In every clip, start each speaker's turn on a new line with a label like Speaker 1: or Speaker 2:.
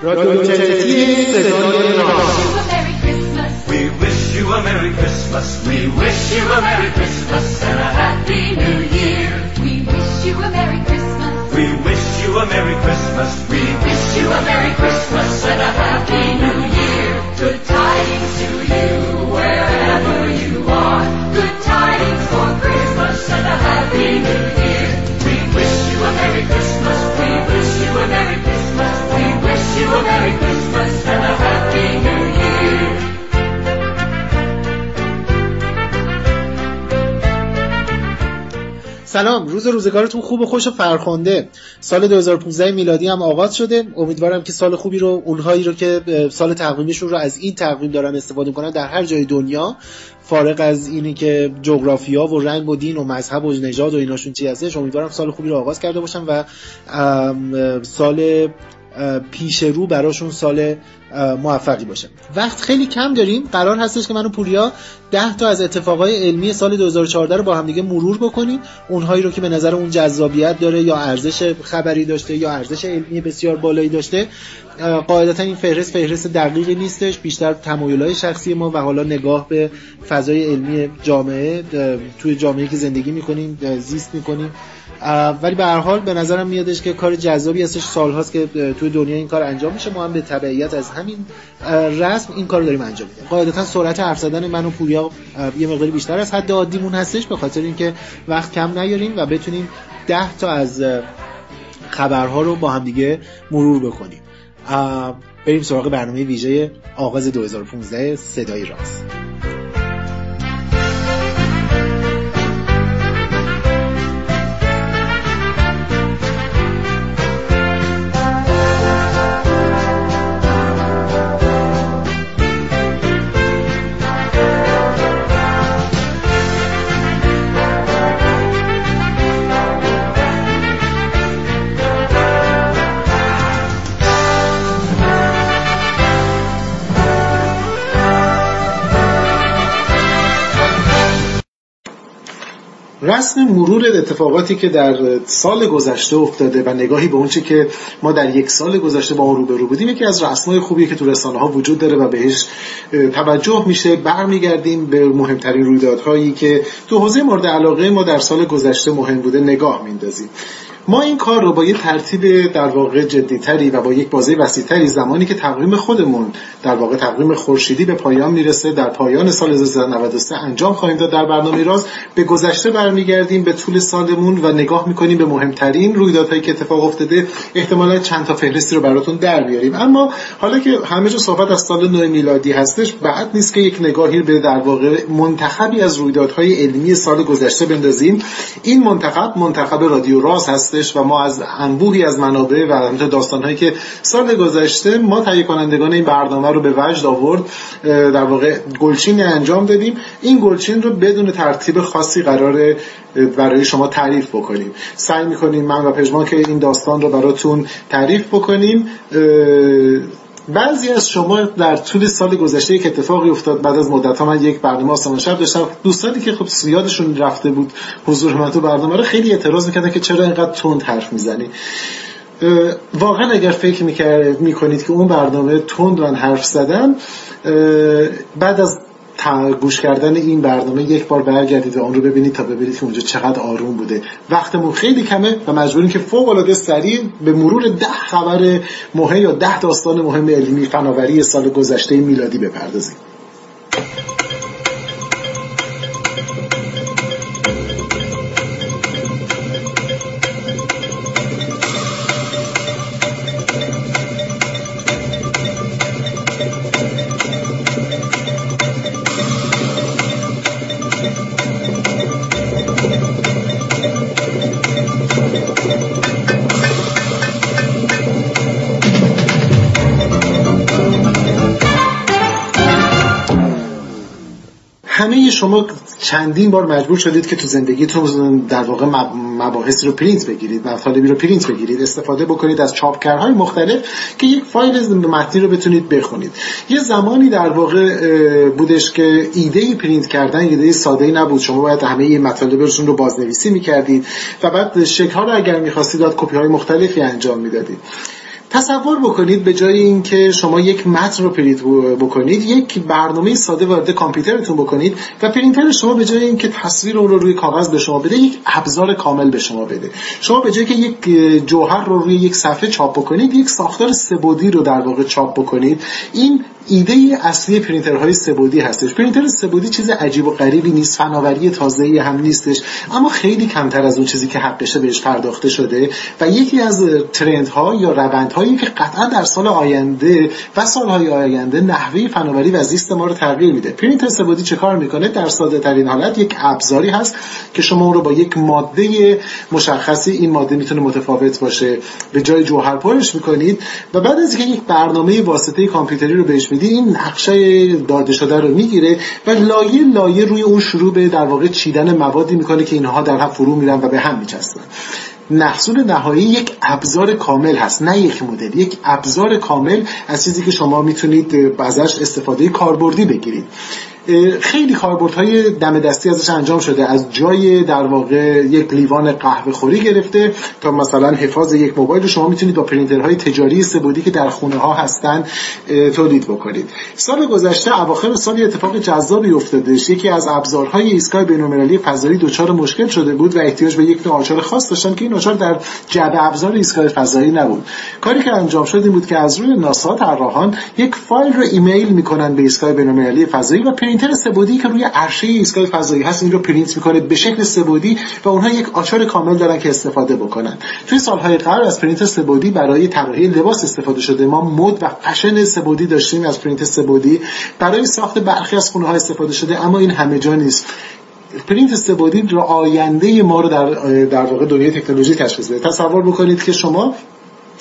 Speaker 1: Rotten Cheese and Onion Rings.
Speaker 2: We wish you a Merry Christmas. We wish you a Merry Christmas and a Happy New Year.
Speaker 3: We wish you a Merry Christmas.
Speaker 2: We wish you a Merry Christmas. We wish you a Merry Christmas and a Happy New Year. Good tidings to you.
Speaker 1: سلام روز روزگارتون خوب و خوش و فرخنده. سال 2015 میلادی هم آغاز شده. امیدوارم که سال خوبی رو اونهایی رو که سال تقویمشون رو از این تقویم دارن استفاده کنن در هر جای دنیا. فارغ از اینی که جغرافیا و رنگ و دین و مذهب و نژاد و ایناشون چی هستش امیدوارم سال خوبی رو آغاز کرده باشن و سال پیش رو براشون سال موفقی باشه. وقت خیلی کم داریم. قرار هستش که من و پوریا ده تا از اتفاقای علمی سال 2014 رو با هم دیگه مرور بکنیم. اونهایی رو که به نظر اون جذابیت داره یا ارزش خبری داشته یا ارزش علمی بسیار بالایی داشته قاعدتا این فهرست فهرست دقیقی نیستش. بیشتر تمایلات شخصی ما و حالا نگاه به فضای علمی جامعه توی جامعه که زندگی می‌کنیم زیست می‌کنیم. ولی به هر حال به نظرم میادش که کار جذابی هستش. سالهاست که توی دنیا این کار انجام میشه. ما هم به تبعیت از همین رسم این کار داریم انجام میدیم. قاعدتا سرعت حرف زدن من و پوریا یه مقداری بیشتر از حد عادیمون هستش به خاطر اینکه وقت کم نیاریم و بتونیم ده تا از خبرها رو با هم دیگه مرور بکنیم. بریم سراغ برنامه ویژه آغاز 2015 صدای راست. رسم مرور اتفاقاتی که در سال گذشته افتاده و نگاهی به اونچه که ما در یک سال گذشته با اون روبرو بودیم یکی از رسمای خوبیه که تو رسانه ها وجود داره و بهش توجه میشه. برمیگردیم به مهمترین رویدادهایی که تو حوزه مورد علاقه ما در سال گذشته مهم بوده نگاه میندازیم ما این کار رو با یه ترتیب در واقع جدیتری و با یک بازه وسیعتری زمانی که تقویم خودمون در واقع تقویم خورشیدی به پایان می‌رسه در پایان سال 1393 انجام خواهیم داد در برنامه راز به گذشته برمیگردیم به طول سالمون و نگاه می‌کنیم به مهمترین رویدادهایی که اتفاق افتاده. احتمالا چند تا فهرستی رو براتون در بیاریم. اما حالا که همه جا صحبت از سال نو میلادی هستش بعد نیست که یک نگاهی به در واقع منتخبی از رویدادهای علمی سال گذشته بندازیم. این منتخب منتخب رادیو راز هست. و ما از انبوهی از منابع و البته داستانهایی که سال گذشته ما تهیه کنندگان این برنامه رو به وجد آورد در واقع گلچین انجام دادیم. این گلچین رو بدون ترتیب خاصی قرار برای شما تعریف بکنیم. سعی می‌کنیم من و پژمان که این داستان رو براتون تعریف بکنیم بعضی از شما در طول سال گذشته یک اتفاقی افتاد بعد از مدت ها. من یک برنامه آسمان شب داشتم. دوستانی که خب یادشون رفته بود حضور من تو برنامه رو خیلی اعتراض می‌کردن که چرا اینقدر تند حرف می‌زنی. واقعا اگر فکر می‌کنید که اون برنامه تند من حرف زدم بعد از گوش کردن این برنامه یک بار برگردید و آن رو ببینید تا ببینید که اونجا چقدر آروم بوده. وقتمون خیلی کمه و مجبوریم که فوق العاده سریع به مرور ده خبر مهم یا ده داستان مهم علمی فناوری سال گذشته میلادی بپردازیم. شما چندین بار مجبور شدید که تو زندگیتون در واقع مباحثی رو پرینت بگیرید مطالبی رو پرینت بگیرید استفاده بکنید از چاپگرهای مختلف که یک فایل متنی رو بتونید بخونید. یه زمانی در واقع بودش که ایده پرینت کردن ایده ساده ای نبود. شما باید همه این مطالبشون رو بازنویسی می‌کردید و بعد شکل‌ها رو اگر می‌خواستید داد کپی های مختلفی انجام می‌دادید. تصور بکنید به جای اینکه شما یک متن رو پرینت بکنید یک برنامه ساده وارد کامپیوترتون بکنید و پرینتر شما به جای اینکه تصویر اون رو روی کاغذ به شما بده یک ابزار کامل به شما بده. شما به جای که یک جوهر رو روی یک صفحه چاپ بکنید یک ساختار سه‌بعدی رو در واقع چاپ بکنید. این ایده اصلی پرینترهای سه‌بعدی هستش. پرینتر سه‌بعدی چیز عجیب و غریبی نیست فناوری تازه‌ای هم نیستش اما خیلی کمتر از اون چیزی که حقشه بهش پرداخته شده و یکی از ترندها یا روندهایی که قطعا در سال آینده و سالهای آینده نحوه فناوری و زیست ما رو تغییر میده. پرینتر سبودی چه کار می‌کنه؟ در ساده ترین حالت یک ابزاری هست که شما رو با یک ماده مشخصی این ماده می‌تونه متفاوت باشه. به جای جوهر پرش می‌کنید و بعد از اینکه یک برنامه واسطه کامپیوتری رو بهش میدی این نقشه داده شده رو می‌گیره و لایه لایه روی اون شروع به در واقع چیدن موادی می‌کنه که اینها در هم فرو میرن و به هم میچسبن. محصول نهایی یک ابزار کامل هست نه یک مدل. یک ابزار کامل از چیزی که شما می‌تونید ازش استفاده کاربردی بگیرید. خیلی کاربردهای دم دستی ازش انجام شده. از جای در واقع یک لیوان قهوه خوری گرفته تا مثلا حفاظ یک موبایل رو شما می‌تونید با پرینترهای تجاری سبودی که در خونه ها هستن تولید بکنید. سال گذشته اواخر سال اتفاق جذابی افتادش یکی از ابزارهای ایستگاه بین‌المللی فضایی دچار مشکل شده بود و احتیاج به یک نوع خاص داشتن که این آچار در جعبه ابزار ایستگاه فضایی نبود. کاری که انجام شد این بود که از روی ناسا طراحان یک فایل رو ایمیل می‌کنن به ایستگاه بین‌المللی فضایی و سه‌بعدی که روی عرشه ایستگاه فضایی هست این رو پرینت می‌کنه به شکل سه‌بعدی و اونها یک آچار کامل دارن که استفاده بکنن. توی سالهای قبل از پرینت سه‌بعدی برای طراحی لباس استفاده شده. ما مد و فشن سبودی داشتیم از پرینت سه‌بعدی. برای ساخت برخی از خونه ها استفاده شده اما این همه جا نیست. پرینت سه‌بعدی رو آینده ما رو در در واقع دنیای تکنولوژی تشخیص بده تصور بکنید که شما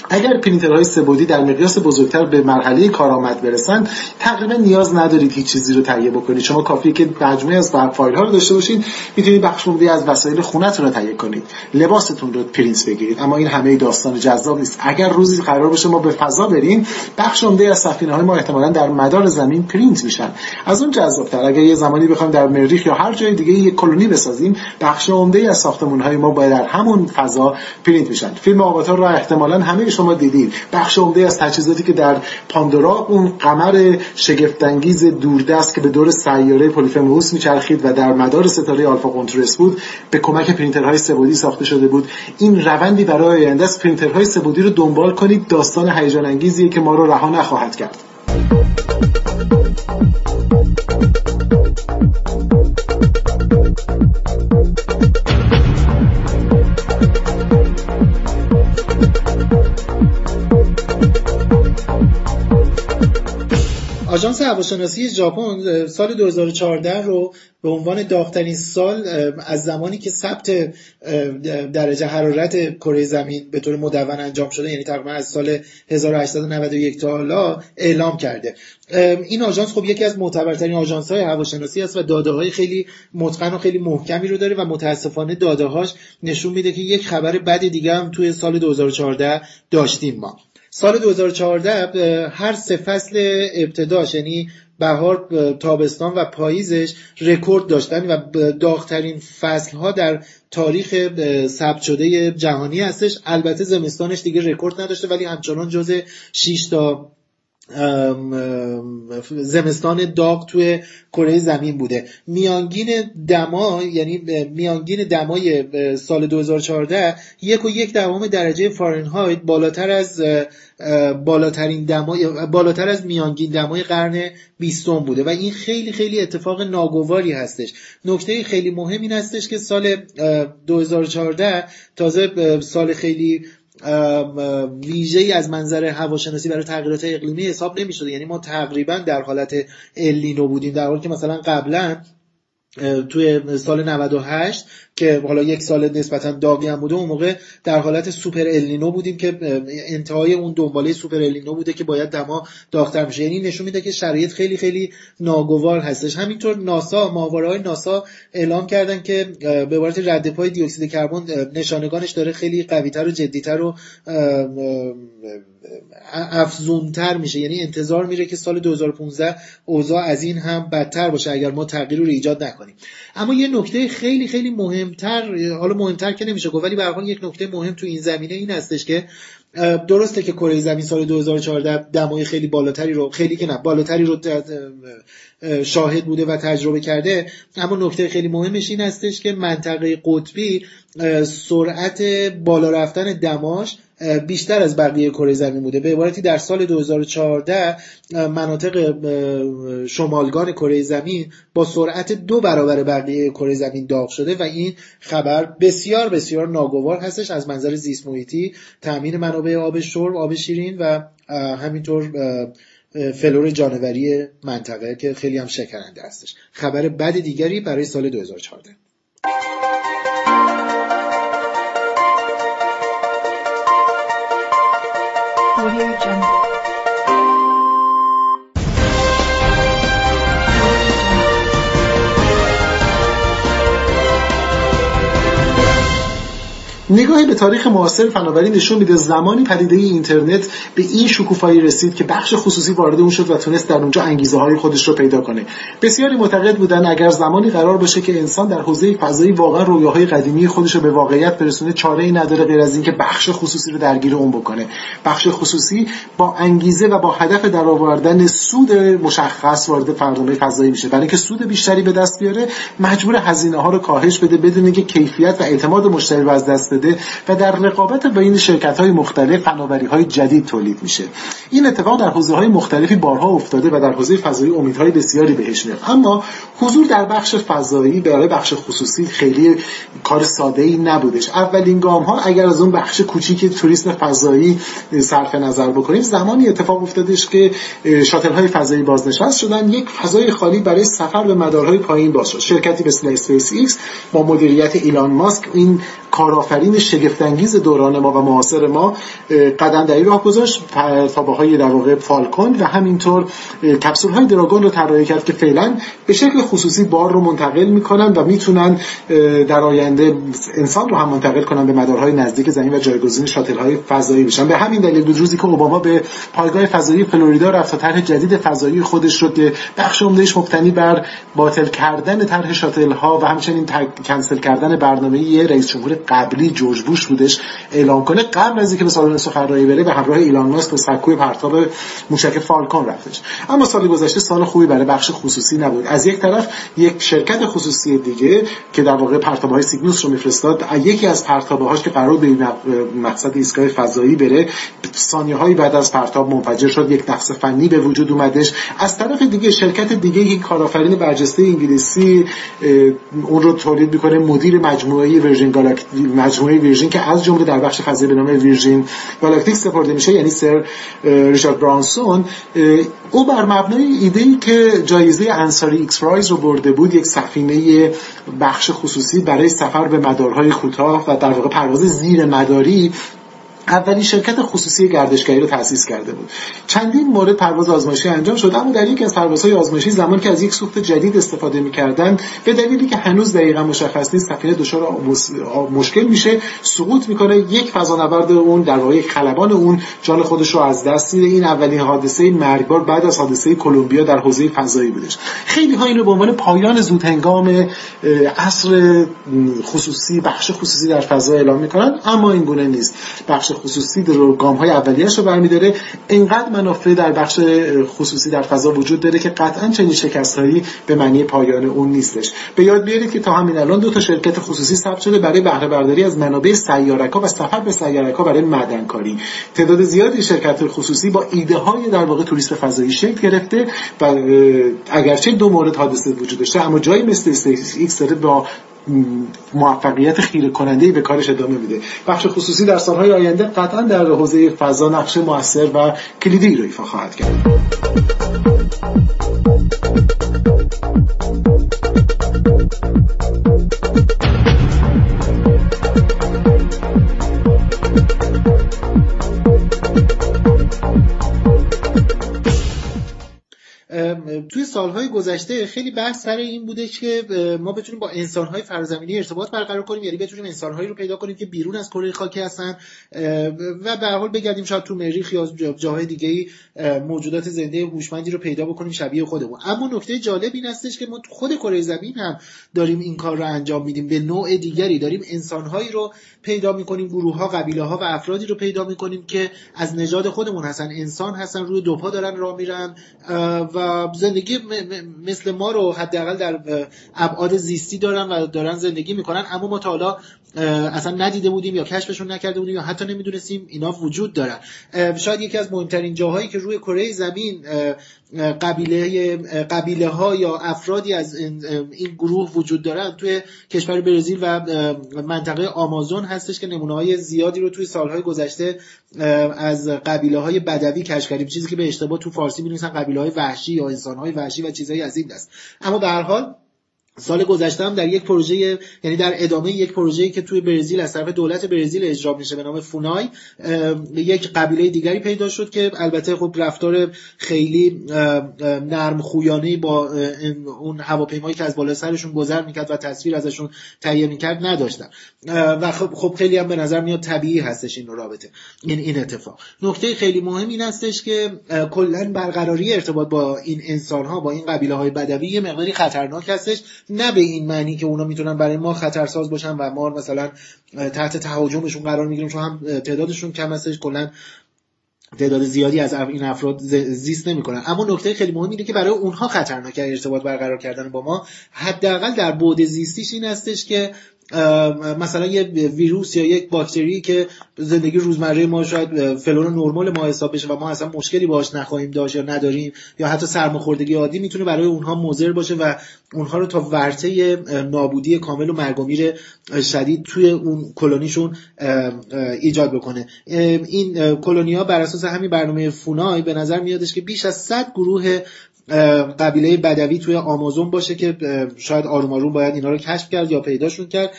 Speaker 1: اگر پرینترهای سه‌بعدی در مقیاس بزرگتر به مرحله کارآمد برسن تقریبا نیاز ندارید هیچ چیزی رو تهیه بکنید. شما کافیه که مجموعه از فایل ها رو داشته باشید می‌تونید بخش عمده از وسایل خونتون رو تهیه کنید. لباستون رو پرینت بگیرید. اما این همه داستان جذاب نیست. اگر روزی قرار باشه ما به فضا بریم بخش عمده از سفینه های ما احتمالا در مدار زمین پرینت میشن. از اون جذابتر اگر یه زمانی بخوایم در مریخ یا هر جای دیگه یک کلونی بسازیم بخش عمده از ساختمون های ما باید در همون فضا پرینت میشن. فیلم آواتار رو احتمالا همه شما دیدید بخش عمده از تجهیزاتی که در پاندورا اون قمر شگفت‌انگیز دوردست که به دور سیاره پولیفموس میچرخید و در مدار ستاره آلفا قنطورس بود به کمک پرینترهای سه‌بعدی ساخته شده بود. این روندی برای آینده است. پرینترهای سه‌بعدی رو دنبال کنید. داستان هیجان انگیزیه که ما رو رها نخواهد کرد. آژانس هواشناسی ژاپن سال 2014 رو به عنوان داغترین سال از زمانی که ثبت درجه حرارت کره زمین به طور مدون انجام شده یعنی تقریبا از سال 1891 تا حالا اعلام کرده. این آژانس خب یکی از معتبرترین آژانس های هواشناسی است و داده های خیلی متقن و خیلی محکمی رو داره و متاسفانه داده هاش نشون میده که یک خبر بد دیگه هم توی سال 2014 داشتیم ما. سال 2014 هر سه فصل ابتداش یعنی بهار تابستان و پاییزش رکورد داشتن و داغترین فصل ها در تاریخ ثبت شده جهانی هستش. البته زمستانش دیگه رکورد نداشته ولی همچنان جز 6 تا زمستان داغ توی کره زمین بوده. میانگین دما یعنی میانگین دمای سال 2014 یک و یک دهم درجه فارنهایت بالاتر از بالاترین دمای بالاتر از میانگین دمای قرن بیستم بوده. و این خیلی خیلی اتفاق ناگواری هستش. نکته خیلی مهم این هستش که سال 2014 تازه سال خیلی ویژه از منظر هواشناسی برای تغییرات اقلیمی حساب نمی شده یعنی ما تقریبا در حالت الینو بودیم در حالی که مثلا قبلا توی سال 98 که حالا یک سال نسبتا داغی هم بوده اون موقع در حالت سوپر النینو بودیم که انتهای اون دنباله سوپر النینو بوده که باید دما داغتر میشه یعنی نشون میده که شرایط خیلی خیلی ناگوار هستش. همینطور ناسا ماهواره ناسا اعلام کردن که به عبارت رد پای دی اکسید کربن نشانگانش داره خیلی قویتر و جدیتر و افزونتر میشه. یعنی انتظار میره که سال 2015 اوضاع از این هم بدتر باشه اگر ما تغییر رو ایجاد نکنیم. اما یه نکته خیلی خیلی مهمتر حالا مهمتر که نمیشه گفت ولی به یک نکته مهم تو این زمینه این هستش که
Speaker 4: درسته که کره زمین سال 2014 دمای خیلی بالاتری رو خیلی که نه بالاتری رو شاهد بوده و تجربه کرده. اما نکته خیلی مهمش این هستش که منطقه قطبی سرعت بالا رفتن دماش بیشتر از بقیه کره زمین بوده. به عبارتی در سال 2014 اه، مناطق شمالگان کره زمین با سرعت دو برابر بقیه کره زمین داغ شده و این خبر بسیار بسیار ناگوار هستش. از منظر زیست محیطی تامین منابع آب شرب آب شیرین و همینطور فلور جانوری منطقه که خیلی هم شکننده هستش خبر بد دیگری برای سال 2014
Speaker 5: Audio Jungle.
Speaker 1: نگاهی به تاریخ معاصر فناوری نشون میده زمانی پدیده اینترنت به این شکوفایی رسید که بخش خصوصی وارد اون شد و تونست در اونجا انگیزه های خودش رو پیدا کنه. بسیاری معتقد بودن اگر زمانی قرار باشه که انسان در حوزه فضایی واقعا رویاهای قدیمی خودش رو به واقعیت برسونه چاره ای نداره غیر از اینکه بخش خصوصی رو درگیر اون بکنه. بخش خصوصی با انگیزه و با هدف درآوردن سود مشخص وارد برنامه فضایی میشه. برای اینکه سود بیشتری به دست بیاره مجبور هزینه ها رو کاهش بده بدون اینکه کیفیت و اعتماد مشتری از دست بده و در رقابت بین شرکت های مختلف فناوری های جدید تولید میشه. این اتفاق در حوزه های مختلفی بارها افتاده و در حوزه فضایی امیدهای بسیاری بهش میاد. اما حضور در بخش فضایی برای بخش خصوصی خیلی کار ساده ای نبودش. اولین گام ها اگر از اون بخش کوچیک توریسم فضایی صرف نظر بکنیم زمانی اتفاق افتادش که شاتل های فضایی بازنشست شدن یک فضای خالی برای سفر به مدارهای پایین باز شد. شرکتی مثل اسپیس ایکس با مدیریت ایلان ماسک این کارآفرین شگفت‌انگیز دوران ما و معاصر ما قدم در این راه گذاشت پرتابه های در واقع Falcon و همینطور کپسول های Dragon رو طراحی کرد که فعلا به شکل خصوصی بار رو منتقل می‌کنن و می‌تونن در آینده انسان رو هم منتقل کنن به مدارهای نزدیک زمین و جایگزین شاتل های فضایی بشن. به همین دلیل بود روزی که اوباما به پایگاه فضایی فلوریدا رفت و طرح جدید فضایی خودش رو که بخش عمدهش مبتنی بر باطل کردن طرح شاتل ها و همچنین کنسل کردن برنامه رئیس جمهور قبلی جورج بوش بودش اعلام کنه قبل از اینکه به سالن سخنرانی بره به همراه ایلان ماسک به سکوی پرتاب موشک Falcon رفتش. اما سال گذشته سال خوبی برای بخش خصوصی نبود. از یک طرف یک شرکت خصوصی دیگه که در واقع پرتابه های Cygnus رو میفرستاد یکی از پرتابه هاش که قرار به مقصد ایستگاه فضایی بره ثانیه بعد از پرتاب منفجر شد یک نقص فنی به وجود اومدش. از طرف دیگه شرکت دیگه یک کارآفرین برجسته انگلیسی اون رو تولید می‌کنه مدیر مجموعه Virgin Galactic مجموعه Virgin که از جمله در بخش فضایی به نام Virgin Galactic سپرده میشه یعنی سر ریچارد برانسون او بر مبنای ایده ای که جایزه انصاری X Prize رو برده بود یک سفینه بخش خصوصی برای سفر به مدارهای کوتاه و در واقع پرواز زیر مداری اولین شرکت خصوصی گردشگری رو تأسیس کرده بود. چندین مورد پرواز آزمایشی انجام شد اما در یکی از پروازهای آزمایشی زمانی که از یک سوخت جدید استفاده می‌کردن به دلیلی که هنوز دقیقا مشخص نیست سفینه دچار مشکل میشه سقوط می‌کنه یک فضانورد اون در واقع خلبان اون جان خودش رو از دست میده. این اولین حادثه مرگبار بعد از حادثه کلمبیا در حوزه فضایی بودش. خیلی ها اینو به عنوان پایان زود هنگام عصر خصوصی بخش خصوصی در فضا اعلام می‌کنن اما این گونه نیست. بخش خصوصی در گام های اولیش رو برمیداره. اینقدر منافع در بخش خصوصی در فضا وجود داره که قطعا چنین شکستهایی به معنی پایان اون نیستش. به یاد بیارید که تا همین الان دو تا شرکت خصوصی ثبت شده برای بهره برداری از منابع سیارک‌ها و سفر به سیارک‌ها برای معدنکاری تعداد زیادی شرکت خصوصی با ایده های در واقع توریست فضایی شکل گرفته و اگرچه دو مورد حادثه وجود داشته اما جایی مثل ایکس داره با موفقیت خیره کننده به کارش ادامه میده. بخش خصوصی در سالهای آینده قطعا در حوزه فضا نقش موثر و کلیدی رو ایفا خواهد کرد.
Speaker 4: توی سالهای گذشته خیلی بحث سر این بوده که ما بتونیم با انسانهای فرزمینی ارتباط برقرار کنیم یعنی بتونیم انسانهایی رو پیدا کنیم که بیرون از کره خاکی هستن و به حال بگردیم شاید تو مریخ یا جاهای دیگه موجودات زنده هوشمندی رو پیدا بکنیم شبیه خودمون. اما نکته جالب این هستش که ما خود کره زمین هم داریم این کار رو انجام میدیم به نوع دیگری داریم انسانهایی رو پیدا می‌کنیم گروه ها قبیله و افرادی رو پیدا می‌کنیم که از نژاد خودمون هستن انسان هستن روی دو پا دارن راه میرن و زندگی مثل ما رو حداقل در ابعاد زیستی دارن و دارن زندگی می‌کنن. اما ما تا حالا اصلا ندیده بودیم یا کشفشون نکرده بودیم یا حتی نمی‌دونستیم اینا وجود دارن شاید یکی از مهمترین جاهایی که روی کره زمین قبیله قبیله ها یا افرادی از این گروه وجود دارن توی کشور برزیل و منطقه آمازون هستش که نمونه های زیادی رو توی سالهای گذشته از قبیله های بدوی کشف چیزی که به اشتباه تو فارسی می قبیله های وحشی یا انسان های وحشی و چیزهایی از این دست اما به هر حال سال گذشته هم در یک پروژه یعنی در ادامه یک پروژه‌ای که توی برزیل از طرف دولت برزیل اجرا میشه به نام فونای یک قبیله دیگری پیدا شد که البته خب رفتار خیلی نرم خویانه با اون هواپیمایی که از بالا سرشون گذر می‌کرد و تصویر ازشون تهیه می‌کرد نداشتن. و خب, خب خیلی هم به نظر میاد طبیعی هستش این رابطه این این اتفاق. نکته خیلی مهم این هستش که کلا برقراری ارتباط با این انسان ها با این قبیله های بدوی یه مقداری خطرناک هستش. نه به این معنی که اونا می‌تونن برای ما خطرساز باشن و ما مثلا تحت تهاجمشون قرار می‌گیریم چون هم تعدادشون کم هستش کلا تعداد زیادی از این افراد زیست نمی‌کنن. اما نکته خیلی مهم اینه که برای اونها خطرناک ارتباط برقرار کردن با ما. حداقل در بعد زیستیش این هستش که مثلا یه ویروس یا یک باکتری که زندگی روزمره ما شاید فلور نرمال ما حساب بشه و ما اصلا مشکلی باش نخواهیم داشت یا نداریم یا حتی سرماخوردگی عادی می‌تونه برای اونها مضر باشه و اونها رو تا ورطه نابودی کامل و مرگومیر شدید توی اون کلونیشون ایجاد بکنه. این کلونی ها بر اساس همین برنامه فونای به نظر میادش که بیش از 100 گروه قبیله بدوی توی آمازون باشه که شاید آروم آروم باید اینا رو کشف کرد یا پیداشون کرد.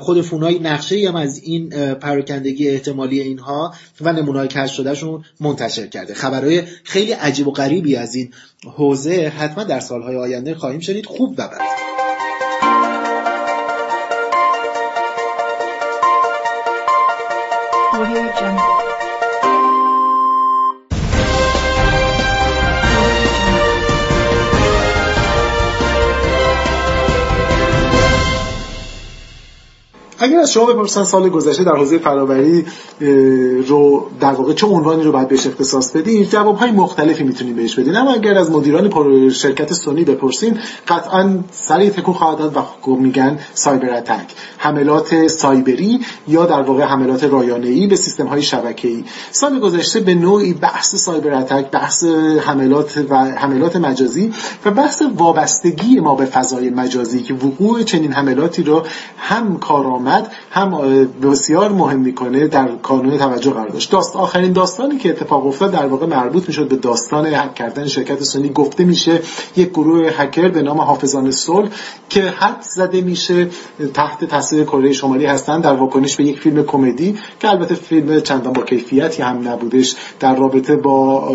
Speaker 4: خود فونای نقشه هم از این پراکندگی احتمالی اینها و نمونه‌های کشف شدهشون منتشر کرده. خبرهای خیلی عجیب و غریبی از این حوزه حتما در سالهای آینده خواهیم شنید. خوب و
Speaker 1: اگر از شما بپرسن سال گذشته در حوزه فراوری رو در واقع چه عنوانی رو باید بهش اختصاص بدین های مختلفی می‌تونیم بهش بدین. اما اگر از مدیران شرکت سونی بپرسین قطعا سری تکون خواهد داد و میگن سایبر اتک. حملات سایبری یا در واقع حملات رایانه‌ای به سیستم های شبکه‌ای. سال گذشته به نوعی بحث سایبر اتک بحث حملات و حملات مجازی و بحث وابستگی ما به فضای مجازی که وقوع چنین حملاتی رو هم کارآمد هم بسیار مهم می‌کنه در کانون توجه قرار داشت. داست آخرین داستانی که اتفاق افتاد در واقع مربوط می‌شد به داستان هک کردن شرکت سونی. گفته میشه یک گروه هکر به نام حافظان صلح که حد زده میشه تحت تاثیر کره شمالی هستن در واکنش به یک فیلم کمدی که البته فیلم چندان با کیفیتی هم نبودش. در رابطه با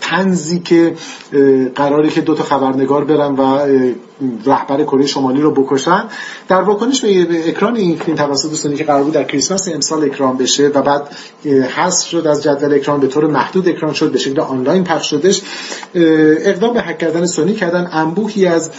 Speaker 1: تنزی که قراری که دو تا خبرنگار برن و رهبر کره شمالی رو بکشن. در واکنش به اکران این فیلم توسط سونی که قرار بود در کریسمس امسال اکران بشه و بعد حذف شد از جدول اکران به طور محدود اکران شد به شکل آنلاین پخش شدش. اقدام به هک کردن سونی کردن. انبوهی از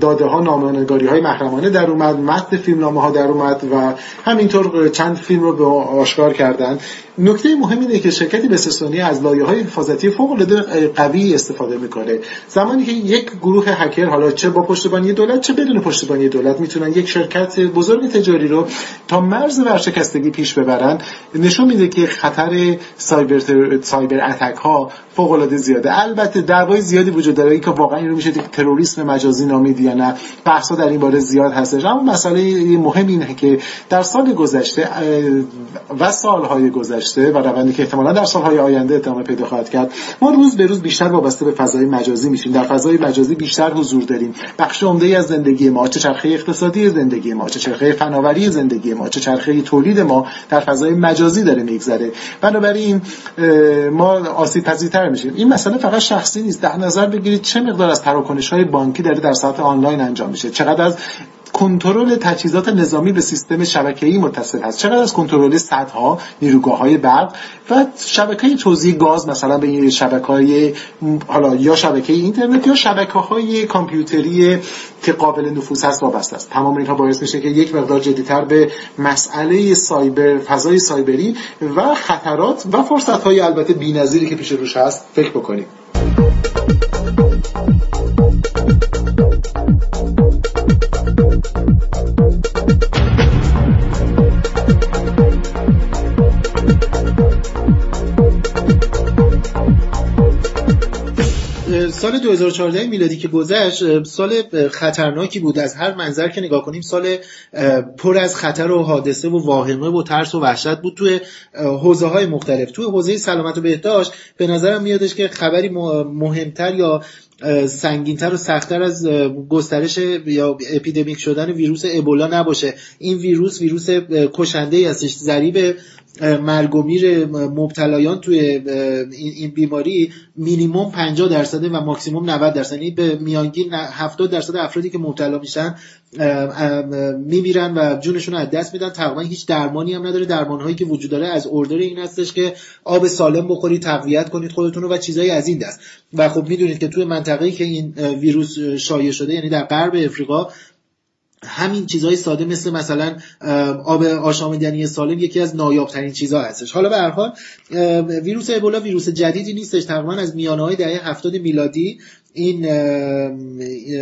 Speaker 1: داده ها نامنگاری های محرمانه در اومد متن فیلم نامه ها در اومد و همینطور چند فیلم رو به آشکار کردن. نکته مهم اینه که شرکتی به سونی از لایه های حفاظتی فوق العاده قوی استفاده می‌کنه. زمانی که یک گروه هکر حالا چه با پشتیبانی دولت؟ چه بدون پشتیبانی دولت می‌تونن یک شرکت بزرگ تجاری رو تا مرز ورشکستگی پیش ببرن؟ نشون میده که خطر سایبر سایبر اتک ها فوق العاده زیاده. البته دعوای زیادی وجود داره. که واقعا این رو میشه تروریسم مجازی نامید یا نه بحثا در این باره زیاد هستش. اما مسئله مهم اینه که در سال گذشته و سالهای گذشته و روندی که احتمالا در سالهای آینده ادامه پیدا خواهد کرد ما روز به روز بیشتر وابسته به فضای مجازی میشیم. در فضای مجازی بیشتر حضور داریم. بخش عمده از زندگی ما چه چرخه اقتصادی زندگی ما چه چرخه فناوری زندگی ما چه چرخه تولید ما در فضای مجازی داره میگذره. بنابراین ما آسیب پذیرتر میشیم این مسئله فقط شخصی نیست. در نظر بگیرید چه مقدار از تراکنش های بانکی داره در سطح آنلاین انجام میشه؟ چقدر از کنترل تجهیزات نظامی به سیستم شبکه‌ای متصل هست. چقدر از کنترل سدها نیروگاه های برق و شبکه توزیع گاز مثلا به این شبکه های حالا یا شبکه اینترنت یا شبکه های کامپیوتری که قابل نفوذ هست وابسته است. تمام اینها باعث میشه که یک مقدار جدیتر به مسئله سایبر فضای سایبری و خطرات و فرصت های البته بی‌نظیری که پیش روش هست فکر بکنیم.
Speaker 4: 2014 میلادی که گذشت سال خطرناکی بود. از هر منظر که نگاه کنیم سال پر از خطر و حادثه و واهمه و ترس و وحشت بود توی حوزه های مختلف. توی حوزه سلامت و بهداشت به نظرم میادش که خبری مهمتر یا سنگینتر و سختتر از گسترش یا اپیدمیک شدن ویروس ابولا نباشه. این ویروس ویروس کشنده ای هستش ضریب مرگ و میر مبتلایان توی این بیماری مینیموم 50 درصده و ماکسیموم 90 درصد. یعنی به میانگین 70 درصد افرادی که مبتلا میشن میمیرن و جونشون از دست میدن. تقریبا هیچ درمانی هم نداره. درمان هایی که وجود داره از اوردر این هستش که آب سالم بخورید تقویت کنید خودتون رو و چیزایی از این دست. و خب می‌دونید که توی منطقه‌ای که این ویروس شایع شده یعنی در غرب افریقا همین چیزهای ساده مثل مثلا آب آشامیدنی سالم یکی از نایابترین چیزها هستش. حالا به هر حال ویروس ابولا ویروس جدیدی نیستش. تقریبا از میانه های دهه هفتاد میلادی این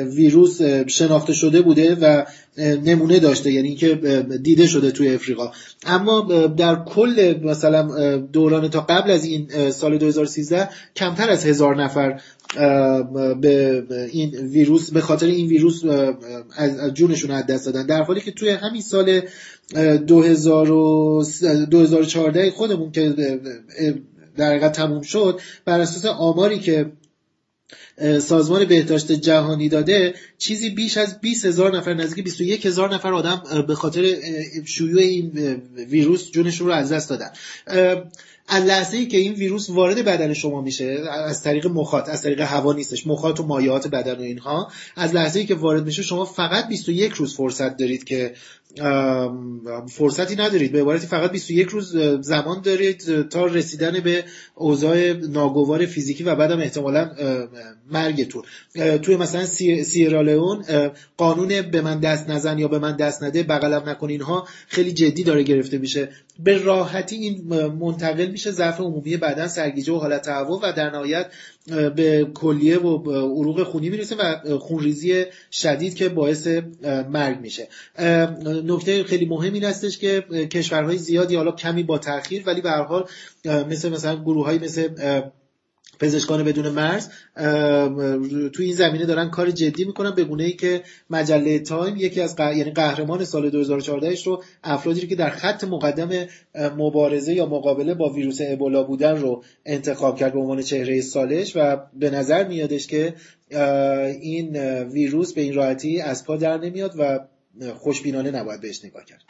Speaker 4: ویروس شناخته شده بوده و نمونه داشته. یعنی که دیده شده توی افریقا. اما در کل مثلا دوران تا قبل از این سال 2013 کمتر از هزار نفر به این ویروس به خاطر این ویروس از جونشون از دست دادن. در حالی که توی همین سال 2014 خودمون که در حقیقت تموم شد بر اساس آماری که سازمان بهداشت جهانی داده چیزی بیش از 20 هزار نفر نزدیک 21 هزار نفر آدم به خاطر شیوع این ویروس جونشون رو از دست دادن. از لحظه ای که این ویروس وارد بدن شما میشه از طریق مخاط از طریق هوا نیستش مخاط و مایعات بدن و اینها از لحظه ای که وارد میشه شما فقط 21 روز فرصت دارید که فرصتی ندارید. به عبارتی فقط 21 روز زمان دارید تا رسیدن به اوضاع ناگوار فیزیکی و بعدم احتمالا مرگتون. توی مثلا سیرالیون قانون به من دست نزن یا به من دست نده بغلم نکن اینها خیلی جدی داره گرفته میشه. به راحتی این منتقل میشه ضعف عمومی بدن سرگیجه و حالت تهوع و در نهایت به کلیه و عروق خونی می‌رسه و خونریزی شدید که باعث مرگ میشه. نکته خیلی مهم این هستش که کشورهای زیادی حالا کمی با تاخیر ولی به هر حال مثل مثلا گروه مثل پزشکان بدون مرز تو این زمینه دارن کار جدی می‌کنن به گونه ای که مجله تایم یکی از یعنی قهرمان سال 2014 رو افرادی که در خط مقدم مبارزه یا مقابله با ویروس ابولا بودن رو انتخاب کرد به عنوان چهره سالش و به نظر میادش که این ویروس به این راحتی از پا در نمیاد و خوشبینانه نباید بهش نگاه کرد.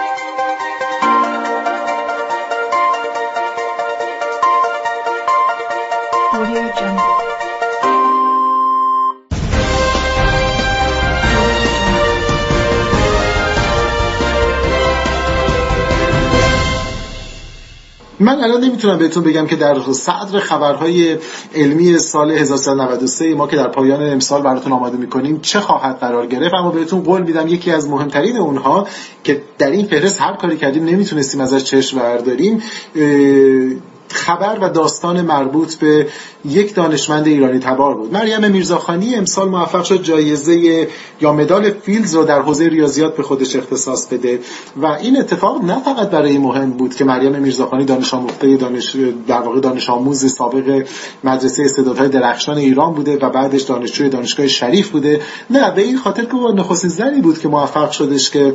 Speaker 5: Audio.
Speaker 1: من الان نمی‌تونم بهتون بگم که در صدر خبرهای علمی سال 1393 ما که در پایان امسال براتون آماده می‌کنیم چه خواهد قرار گرفت اما بهتون قول میدم یکی از مهمترین اونها که در این فهرست هر کاری کردیم نمی‌تونستیم ازش چشم برداریم خبر و داستان مربوط به یک دانشمند ایرانی تبار بود. مریم میرزاخانی امسال موفق شد جایزه یا مدال فیلدز رو در حوزه ریاضیات به خودش اختصاص بده. و این اتفاق نه فقط برای مهم بود که مریم میرزاخانی دانش آموخته دانش در واقع دانش آموز سابق مدرسه استعدادهای درخشان ایران بوده و بعدش دانشجوی دانشگاه شریف بوده. نه به این خاطر که با نخستین زنی بود که موفق شدش که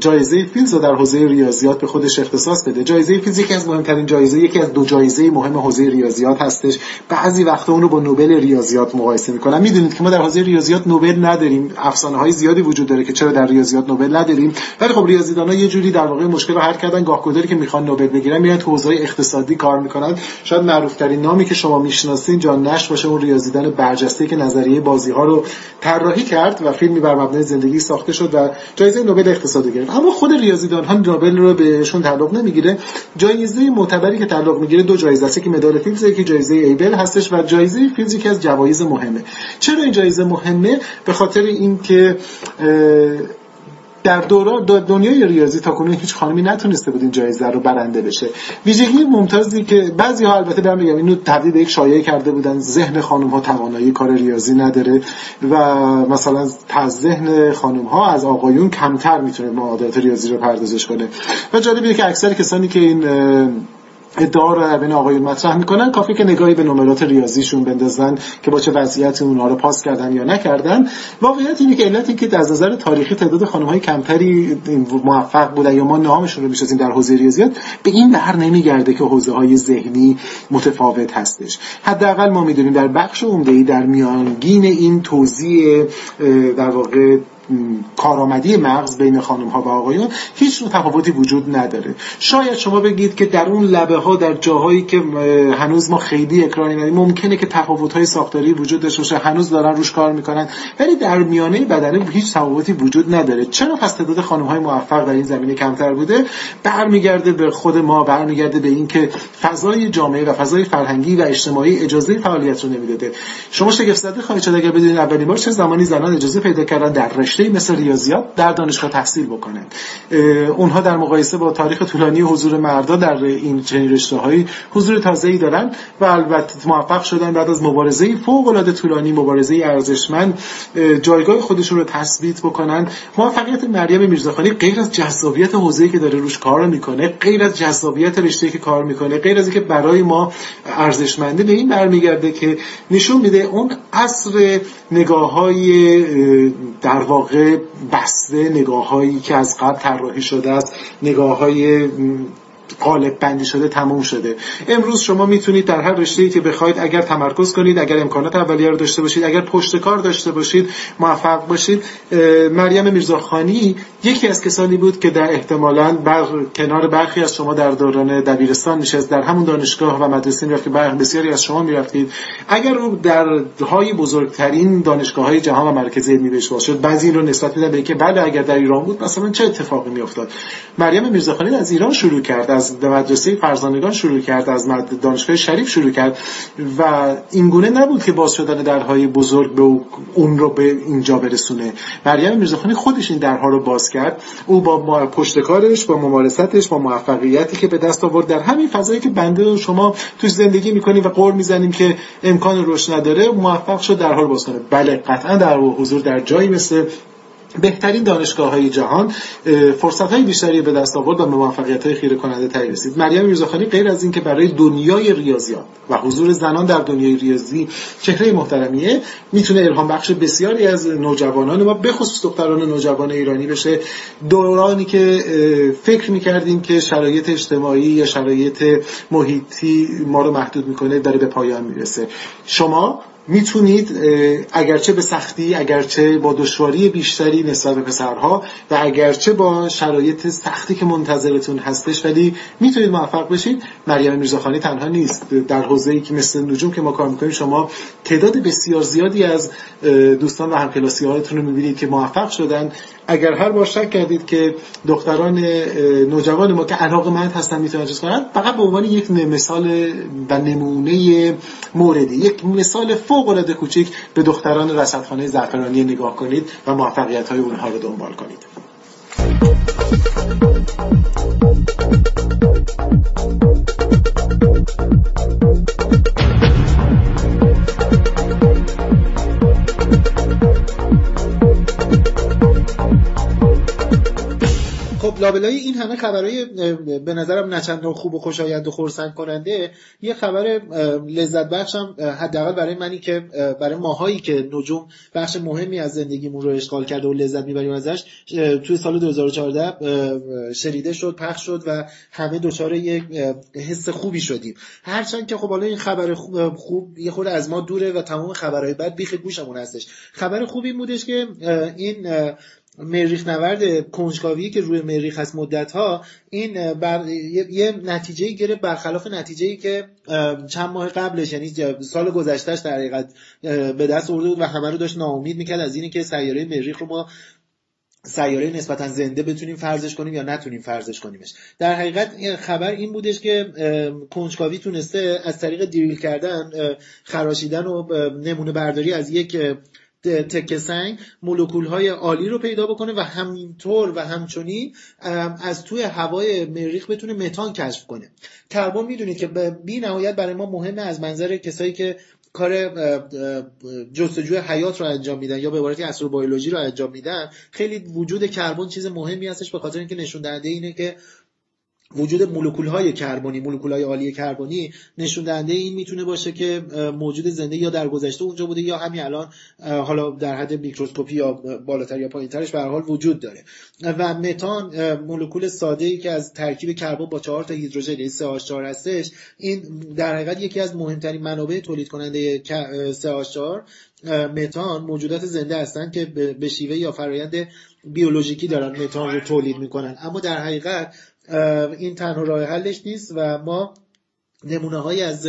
Speaker 1: جایزه فیلدز رو در حوزه ریاضیات به خودش اختصاص بده. جایزه فیلدز یکی از مهمترین جایزه جایزه یکی از دو جایزه مهم حوزه ریاضیات هستش. بعضی وقتا اون رو با نوبل ریاضیات مقایسه می‌کنن. می‌دونید که ما در حوزه ریاضیات نوبل نداریم. افسانه های زیادی وجود داره که چرا در ریاضیات نوبل نداریم. ولی خب ریاضیدانا یه جوری در واقع مشکل رو حل کردن. گاهگداری که می‌خوان نوبل بگیرن میرن تو حوزه اقتصادی کار می‌کنن. شاید معروف ترین نامی که شما می‌شناسین جان نش باشه اون ریاضیدان برجسته که نظریه بازی ها رو طراحی کرد و فیلمی بر مبنای زندگی ساخته شد و جایزه نوبل اقتصادی گرفت. اما خود ریاضیدان ها نوبل رو بهشون تعلق نمی‌گیره. جایزه معتبری تعلق می‌گیره دو جایزه است. که مدال فیلز که جایزه ایبل هستش و جایزه فیلز یکی از جوایز مهمه. چرا این جایزه مهمه؟ به خاطر اینکه در دوران دنیای ریاضی تا کنون هیچ خانمی نتونسته بود این جایزه رو برنده بشه. ویژگی ممتازی که بعضی ها البته دارم میگم اینو تبدیل به یک شایعه کرده بودن. ذهن خانم ها توانایی کار ریاضی نداره و مثلا از ذهن خانم ها از آقایون کمتر می‌تونه معادلات ریاضی رو پردازش کنه. و جالبه که اکثر کسانی که این ادعا رو بین آقایون مطرح می‌کنن. کافی که نگاهی به نمرات ریاضیشون بندازن که با چه وضعیتی اونها رو پاس کردن یا نکردن. واقعیت اینه که علت این که از نظر تاریخی تعداد خانم های کمتری موفق بودن یا ما نامشون رو می‌شناسیم در حوزه ریاضیات به این بر نمیگرده که حوزه های ذهنی متفاوت هستش. حداقل ما می‌دونیم در بخش عمده ای در میانگین این توزیع در واقع کارآمدی مغز بین خانم ها و آقایون هیچ نوع تفاوتی وجود نداره. شاید شما بگید که در اون لبه ها در جاهایی که هنوز ما خیلی اکرانی نداریم ممکنه که تفاوت های ساختاری وجود داشته باشه هنوز دارن روش کار می‌کنن ولی در میانه بدنه هیچ تفاوتی وجود نداره. چرا پس تعداد خانم های موفق در این زمینه کمتر بوده؟ برمیگرده به خود ما برمیگرده به اینکه فضای جامعه و فضای فرهنگی و اجتماعی اجازه فعالیت رو نمی‌داده. شما شگفت زده خواهید شد اگر بدونید اولین بار چه زمانی زنان اجازه پیدا کردن در مثل ریاضیات در دانشگاه تحصیل بکنند اونها در مقایسه با تاریخ طولانی حضور مردا در این چنین رشته هایی حضور تازه‌ای دارن و البته موفق شدن بعد از مبارزه فوق العاده طولانی مبارزه ارزشمند جایگاه خودشون رو تثبیت بکنن. موفقیت مریم میرزاخانی غیر از جذابیت حوزه‌ای که داره روش کار می‌کنه غیر از جذابیت رشته‌ای که کار می‌کنه غیر از اینکه برای ما ارزشمنده به این برمیگرده که نشون میده اون عصر نگاه های در واقع بسته نگاه هایی که از قبل طراحی شده است نگاه های قالب بندی شده تموم شده. امروز شما می‌تونید در هر رشته که بخواید اگر تمرکز کنید اگر امکانات اولیه رو داشته باشید اگر پشت کار داشته باشید موفق باشید. مریم میرزاخانی یکی از کسانی بود که در احتمالاً بر کنار برخی از شما در دوران دبیرستان نشست در همون دانشگاه و مدرسه می‌رفت که بسیاری از شما می‌رفتید. اگر او در های بزرگترین دانشگاه های جهان و مرکز علمی بهش باشد بعضی این رو نسبت میدن به اینکه بله اگر در ایران بود مثلا چه اتفاقی میافتاد؟ مریم میرزاخانی از ایران شروع کرد. از مدرسه فرزانگان شروع کرد از دانشگاه شریف شروع کرد و این گونه نبود که باز شدن درهای بزرگ به اون رو به اینجا برسونه. مریم میرزاخانی خودش این درها رو باز کرد. او با پشتکارش با ممارستش با موفقیتی که به دست آورد در همین فضایی که بنده و شما توش زندگی می‌کنیم و قول می‌زنیم که امکان رشد نداره موفق شد درها رو باز کنه. بله قطعا در حضور در جایی مثل بهترین دانشگاه های جهان فرصت های بیشتری به دست آورد و موفقیت های خیره کننده تری رسید. مریم میرزاخانی غیر از اینکه برای دنیای ریاضیات و حضور زنان در دنیای ریاضی چهره محترمیه می‌تونه الهام بخش بسیاری از نوجوانان ما به خصوص دختران نوجوان ایرانی بشه. دورانی که فکر می‌کردیم که شرایط اجتماعی یا شرایط محیطی ما رو محدود می‌کنه داره به پایان می‌رسه. شما می‌تونید اگرچه به سختی اگرچه با دشواری بیشتری نسبت به پسرها و اگرچه با شرایط سختی که منتظرتون هستش ولی می‌تونید موفق بشید. مریم میرزاخانی تنها نیست. در حوزه ای که مثل نجوم که ما کار می‌کنیم شما تعداد بسیار زیادی از دوستان و همکلاسی هایتون رو می‌بینید که موفق شدن. اگر هر بار شک کردید که دختران نوجوان ما که علاقه مند هستن می‌تونن چیز کنن فقط به عنوان یک مثال و نمونه موردی یک مثال فوق العاده کوچیک به دختران رصدخانه زعفرانی نگاه کنید و موفقیت های اونها رو دنبال کنید.
Speaker 4: لابلای این همه خبرهای به نظرم نچندان خوب و خوشایند و خرسند کننده یه خبر لذت بخشم حداقل برای منی که برای ماهایی که نجوم بخش مهمی از زندگیمون رو اشغال کرده و لذت می‌بریم ازش توی سال 2014 شنیده شد پخش شد و همه دچار یک حس خوبی شدیم. هرچند که خب حالا این خبر خوب, خوب یه خورده از ما دوره و تمام خبرهای بد بیخ گوشمون هستش. خبر خوبی بودش که این مریخ نورد کنجکاوی که روی مریخ هست مدت ها این بر... یه نتیجه گرفت برخلاف نتیجه که چند ماه قبلش یعنی سال گذشتهش در حقیقت به دست آورده بود و همه رو داشت ناامید می‌کرد از اینی که سیاره مریخ رو ما سیاره نسبتا زنده بتونیم فرضش کنیم یا نتونیم فرضش کنیمش. در حقیقت خبر این بودش که کنجکاوی تونسته از طریق دیریل کردن خراشیدن و نمونه برداری از یک تکه سنگ مولکول های عالی رو پیدا بکنه و همینطور و همچنین از توی هوای مریخ بتونه متان کشف کنه. کربن می‌دونید که بی نهایت برای ما مهمه از منظر کسایی که کار جستجوی حیات رو انجام میدن یا به عبارتی استروبیولوژی رو انجام میدن خیلی وجود کربن چیز مهمی هستش به خاطر اینکه نشون دهنده اینه که وجود مولکول های کربنی مولکول های عالی کربنی نشون دهنده این می‌تونه باشه که موجود زنده یا در گذشته اونجا بوده یا همین الان حالا در حد میکروسکوپی یا بالاتر یا پایینترش به حال وجود داره. و متان مولکول ساده ای که از ترکیب کربن با چهار تا هیدروژن CH4 هستش این در حقیقت یکی از مهمترین منابع تولید کننده CH4 متان موجودات زنده هستند که به شیوه یا فرایند بیولوژیکی دارن متان رو تولید می‌کنن. اما در حقیقت این تنها راه حلش نیست و ما نمونه های از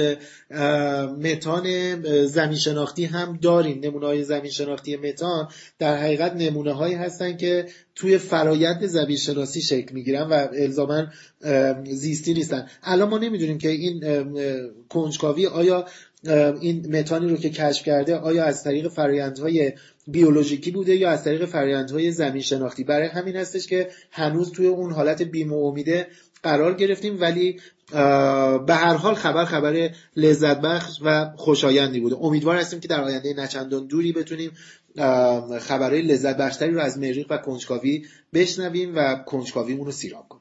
Speaker 4: متان زمین شناختی هم داریم. نمونه های زمین شناختی متان در حقیقت نمونه هایی هستن که توی فرایند زمین شناسی شکل می‌گیرن و الزاما زیستی نیستن. الان ما نمی‌دونیم که این کنجکاوی آیا این متانی رو که کشف کرده آیا از طریق فرایندهای بیولوژیکی بوده یا از طریق فرایندهای زمین شناختی برای همین هستش که هنوز توی اون حالت بیم و امیده قرار گرفتیم ولی به هر حال خبر خبر لذت بخش و خوشایندی بوده. امیدوار هستیم که در آینده نچندان دوری بتونیم خبرهای لذت بخشتری رو از مریخ و کنجکاوی بشنویم و کنجکاویمون رو سیراب کنیم.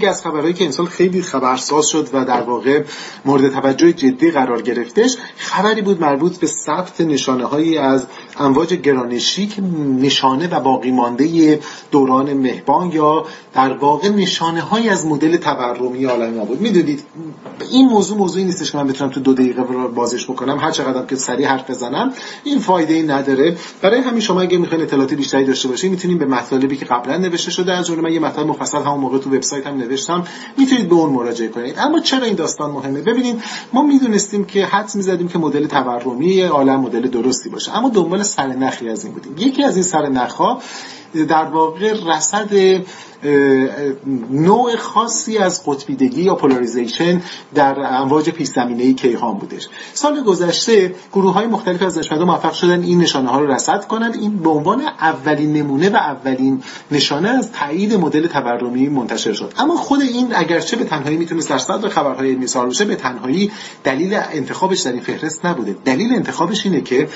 Speaker 1: دیگه از خبرهایی که امسال خیلی خبرساز شد و در واقع مورد توجه جدی قرار گرفتش خبری بود مربوط به ثبت نشانه هایی از امواج گرانشی که نشانه و باقی مانده دوران مهبان یا در واقع نشانه های از مدل تورمی عالم ما بود می‌دونید این موضوع موضوعی نیستش که من بتونم تو دو دقیقه بازش بکنم. هر چقدر که سریع حرف بزنم این فایده ای نداره. برای همین شما اگه می‌خواین اطلاعات بیشتری داشته باشید می‌تونید به مطالبی که قبلا نوشته شده از جمله من یه مطلب مفصل همون موقع تو وبسایت هم نوشتم می‌تونید به اون مراجعه کنید. اما چرا این داستان مهمه؟ ببینید ما می‌دونستیم که حدس می‌زدیم که مدل تورمی عالم مدل درستی باشه. اما دنبال سرنخی از این بودیم. یکی از این سرنخها در واقع رصد نوع خاصی از قطبیدگی یا پولاریزیشن در امواج پیش زمینه کیهان بودش. سال گذشته گروه های مختلف از دانشمندان موفق شدن این نشانه ها رو رصد کنند این به عنوان اولین نمونه و اولین نشانه از تایید مدل تورمی منتشر شد. اما خود این اگرچه به تنهایی می‌تونست در صدر خبرهای علمی بشه به تنهایی دلیل انتخابش در این فهرست نبوده. دلیل انتخابش اینه که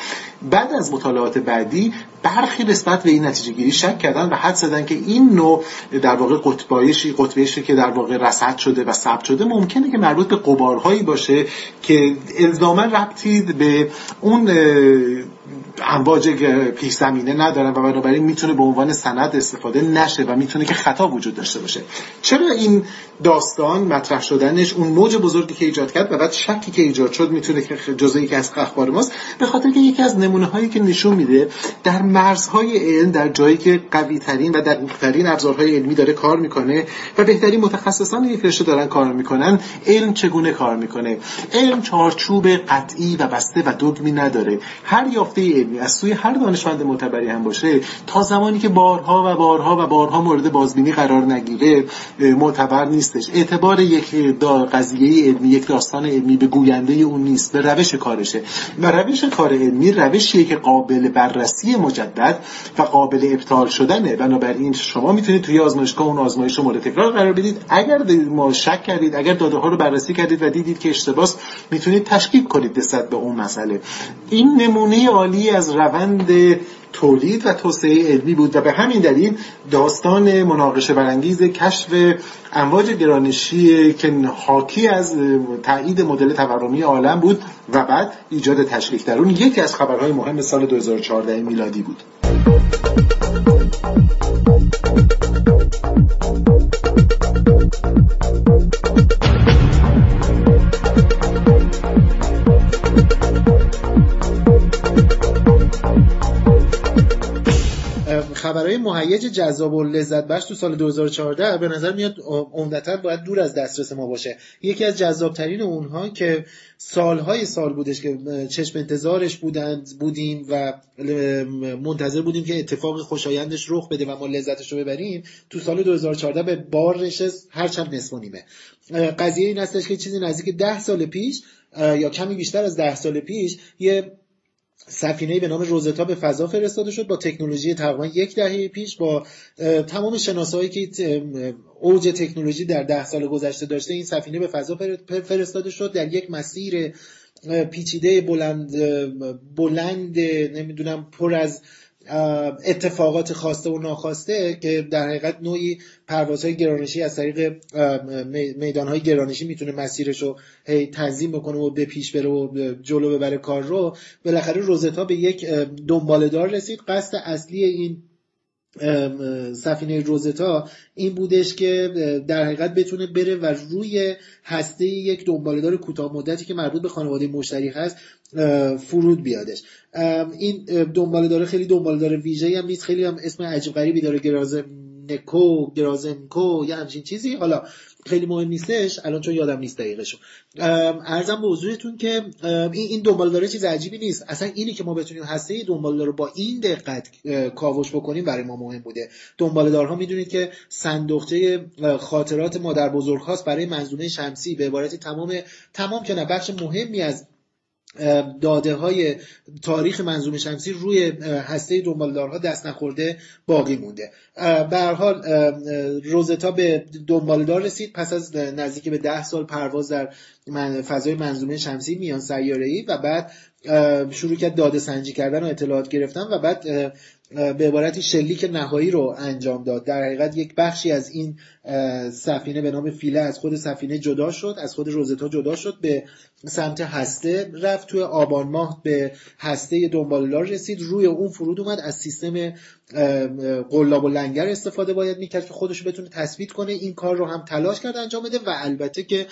Speaker 1: بعد از مطالعات بعدی برخی نسبت به این نتیجه گیری شک کردن و حد زدن که این نوع در واقع قطبایشی قطبیشی که در واقع رصد شده و ثبت شده ممکنه که مربوط به قبارهایی باشه که الزاما ربطی به اون امواج پیش زمینه ندارن و بنابراین می‌تونه به عنوان سند استفاده نشه و می‌تونه که خطا وجود داشته باشه. چرا این داستان مطرح شدنش اون موج بزرگی که ایجاد کرد و بعد شکی که ایجاد شد می‌تونه که جزء یکی از اخبار ماست؟ به خاطر که یکی از نمونه هایی که نشون میده در مرزهای علم در جایی که قوی ترین و دقیق ترین ابزارهای علمی داره کار می‌کنه و بهترین متخصصان یک رشته دارن کار می‌کنن علم چگونه کار می‌کنه؟ علم چارچوب قطعی و بسته و دگمی نداره. هر یافته علمی از سوی هر دانشمند معتبری هم باشه تا زمانی که بارها و بارها و بارها مورد بازبینی قرار نگیره معتبر نیستش. اعتبار یک قضیه علمی یک داستان علمی به گوینده اون نیست به روش کارشه. و روش کار علمی روشیه که قابل بررسی مجدد و قابل ابطال شدنه. بنابراین شما می‌تونید توی آزمایشگاه اون آزمایش مورد تکرار قرار بدید. اگر ما شک کردید اگر داده ها رو بررسی کردید و دیدید که اشتباس می‌تونید تشکیک کنید نسبت به اون مسئله. این نمونه عالی از روند تولید و توسعه علمی بود و به همین دلیل داستان مناقشه برانگیز کشف امواج گرانشی که حاکی از تایید مدل تورمی عالم بود و بعد ایجاد تشکیک در اون یکی از خبرهای مهم سال 2014 میلادی بود.
Speaker 4: خبرهای مهیج جذاب و لذت بخش تو سال 2014 به نظر میاد عمدتا باید دور از دسترس ما باشه. یکی از جذابترین اونها که سالهای سال بودش که چشم انتظارش بودند بودیم و منتظر بودیم که اتفاق خوشایندش رخ بده و ما لذتش رو ببریم تو سال 2014 به بار نشست هرچند نصف و نیمه. قضیه این هستش که چیزی نزدیک ده سال پیش یا کمی بیشتر از ده سال پیش یه سفینه به نام روزتا به فضا فرستاده شد با تکنولوژی تقریبا یک دهه پیش با تمام شناسایی که اوج تکنولوژی در ده سال گذشته داشته این سفینه به فضا فرستاده شد در یک مسیر پیچیده بلند بلند نمی‌دونم پر از اتفاقات خواسته و ناخواسته که در حقیقت نوعی پروازهای گرانشی از طریق میدانهای گرانشی می‌تونه مسیرش رو هی تنظیم بکنه و به پیش بره و جلو ببره کار رو. بالاخره روزتا به یک دنبالدار رسید. قصد اصلی این سفینه روزتا این بودش که در حقیقت بتونه بره و روی هسته یک دنبالدار کوتاه مدتی که مربوط به خانواده مشتری هست فرود بیادش. این دنبالدار خیلی دنبالدار ویژه هم نیست. خیلی هم اسم عجیب غریبی داره گرازم نکو گرازمکو یا همچین چیزی. حالا خیلی مهم نیستش الان چون یادم نیست دقیقشو. ارزم به حضورتون که این این دنبالداره چیز عجیبی نیست. اصلا اینی که ما بتونیم هسته دنبالدار رو با این دقت کاوش بکنیم برای ما مهم بوده. دنبالدارها می‌دونید که صندوقچه خاطرات مادر بزرگ هاست برای منظومه شمسی. به عبارتی تمام تمام که نه بخش مهمی از داده های تاریخ منظوم شمسی روی هسته دنبالدارها دست نخورده باقی مونده. به حال روزتا به دنبالدار رسید. پس از نزدیک به ده سال پرواز در فضای منظومه شمسی میان سیاره ای و بعد شروع کرد داده سنجی کردن و اطلاعات گرفتن و بعد به عبارتی شلیک نهایی رو انجام داد. در حقیقت یک بخشی از این سفینه به نام فیله از خود سفینه جدا شد از خود روزتا جدا شد به سمت هسته رفت. توی آبان ماه به هسته دنبالدار رسید. روی اون فرود اومد از سیستم قلاب و لنگر استفاده باید می‌کرد که خودش بتونه تثبیت کنه. این کار رو هم تلاش کرد انجام بده و البته که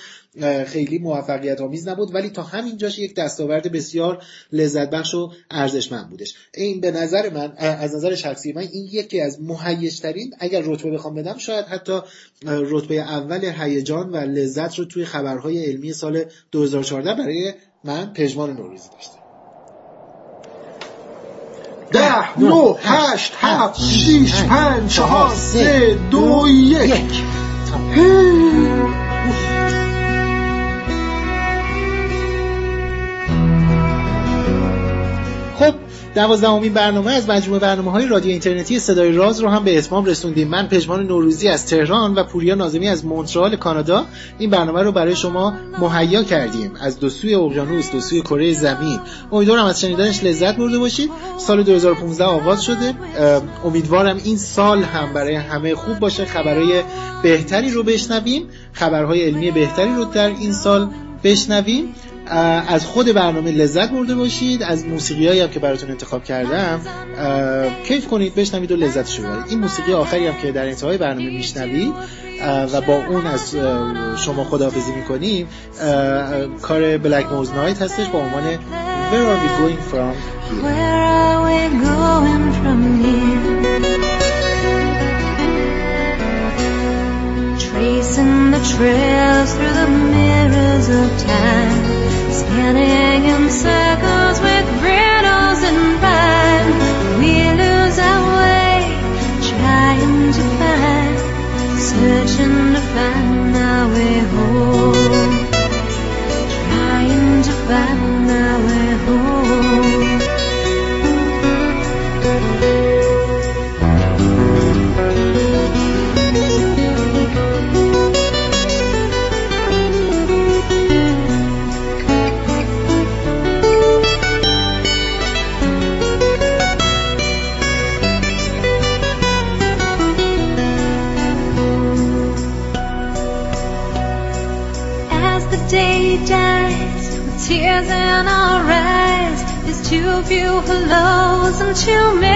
Speaker 4: خیلی موفقیت آمیز نبود. ولی تا همین جاش یک دستاورد بسیار لذت بخش و ارزشمند بودش. این به نظر من از نظر شخصی من این یکی از مهیجترین اگر رتبه بخوام بدم شاید حتی رتبه اول هیجان و لذت رو توی خبرهای علمی سال 2014 برای من پژمان نوروزی داشته.
Speaker 1: ده نو هشت هفت شیش پنج چهار سه دو یک.
Speaker 4: دوازدهمین برنامه از مجموعه برنامه های رادیو اینترنتی صدای راز رو هم به اتمام رسوندیم. من پژمان نوروزی از تهران و پوریا نازمی از مونترال کانادا. این برنامه رو برای شما مهیا کردیم. از دو سوی اقیانوس دو سوی کره زمین. امیدوارم از شنیدنش لذت برده باشید. سال 2015 آغاز شده. امیدوارم این سال هم برای همه خوب باشه. خبرهای بهتری رو بشنویم. خبرهای علمی بهتری رو در این سال بشنویم. از خود برنامه لذت برده باشید. از موسیقی هایی هم که براتون انتخاب کردم کیف کنید بشنوید و لذتش ببرید. این موسیقی آخری هم که در انتهای برنامه میشنوید و با اون از شما خداحافظی می‌کنیم کار بلک موز نایت هستش با عنوان Where are we going from here?
Speaker 3: Tracing the trails To me.